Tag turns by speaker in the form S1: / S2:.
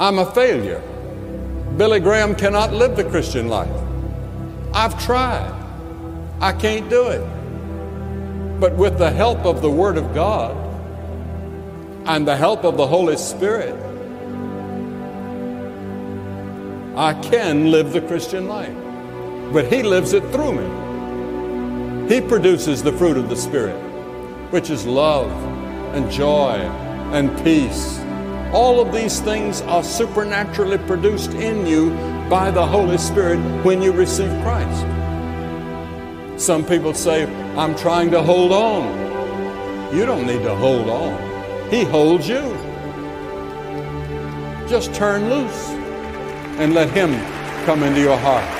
S1: I'm a failure. Billy Graham cannot live the Christian life. I've tried. I can't do it. But with the help of the Word of God and the help of the Holy Spirit, I can live the Christian life. But He lives it through me. He produces the fruit of the Spirit, which is love and joy and peace. All of these things are supernaturally produced in you by the Holy Spirit when you receive Christ. Some people say, I'm trying to hold on. You don't need to hold on, He holds you. Just turn loose and let Him come into your heart.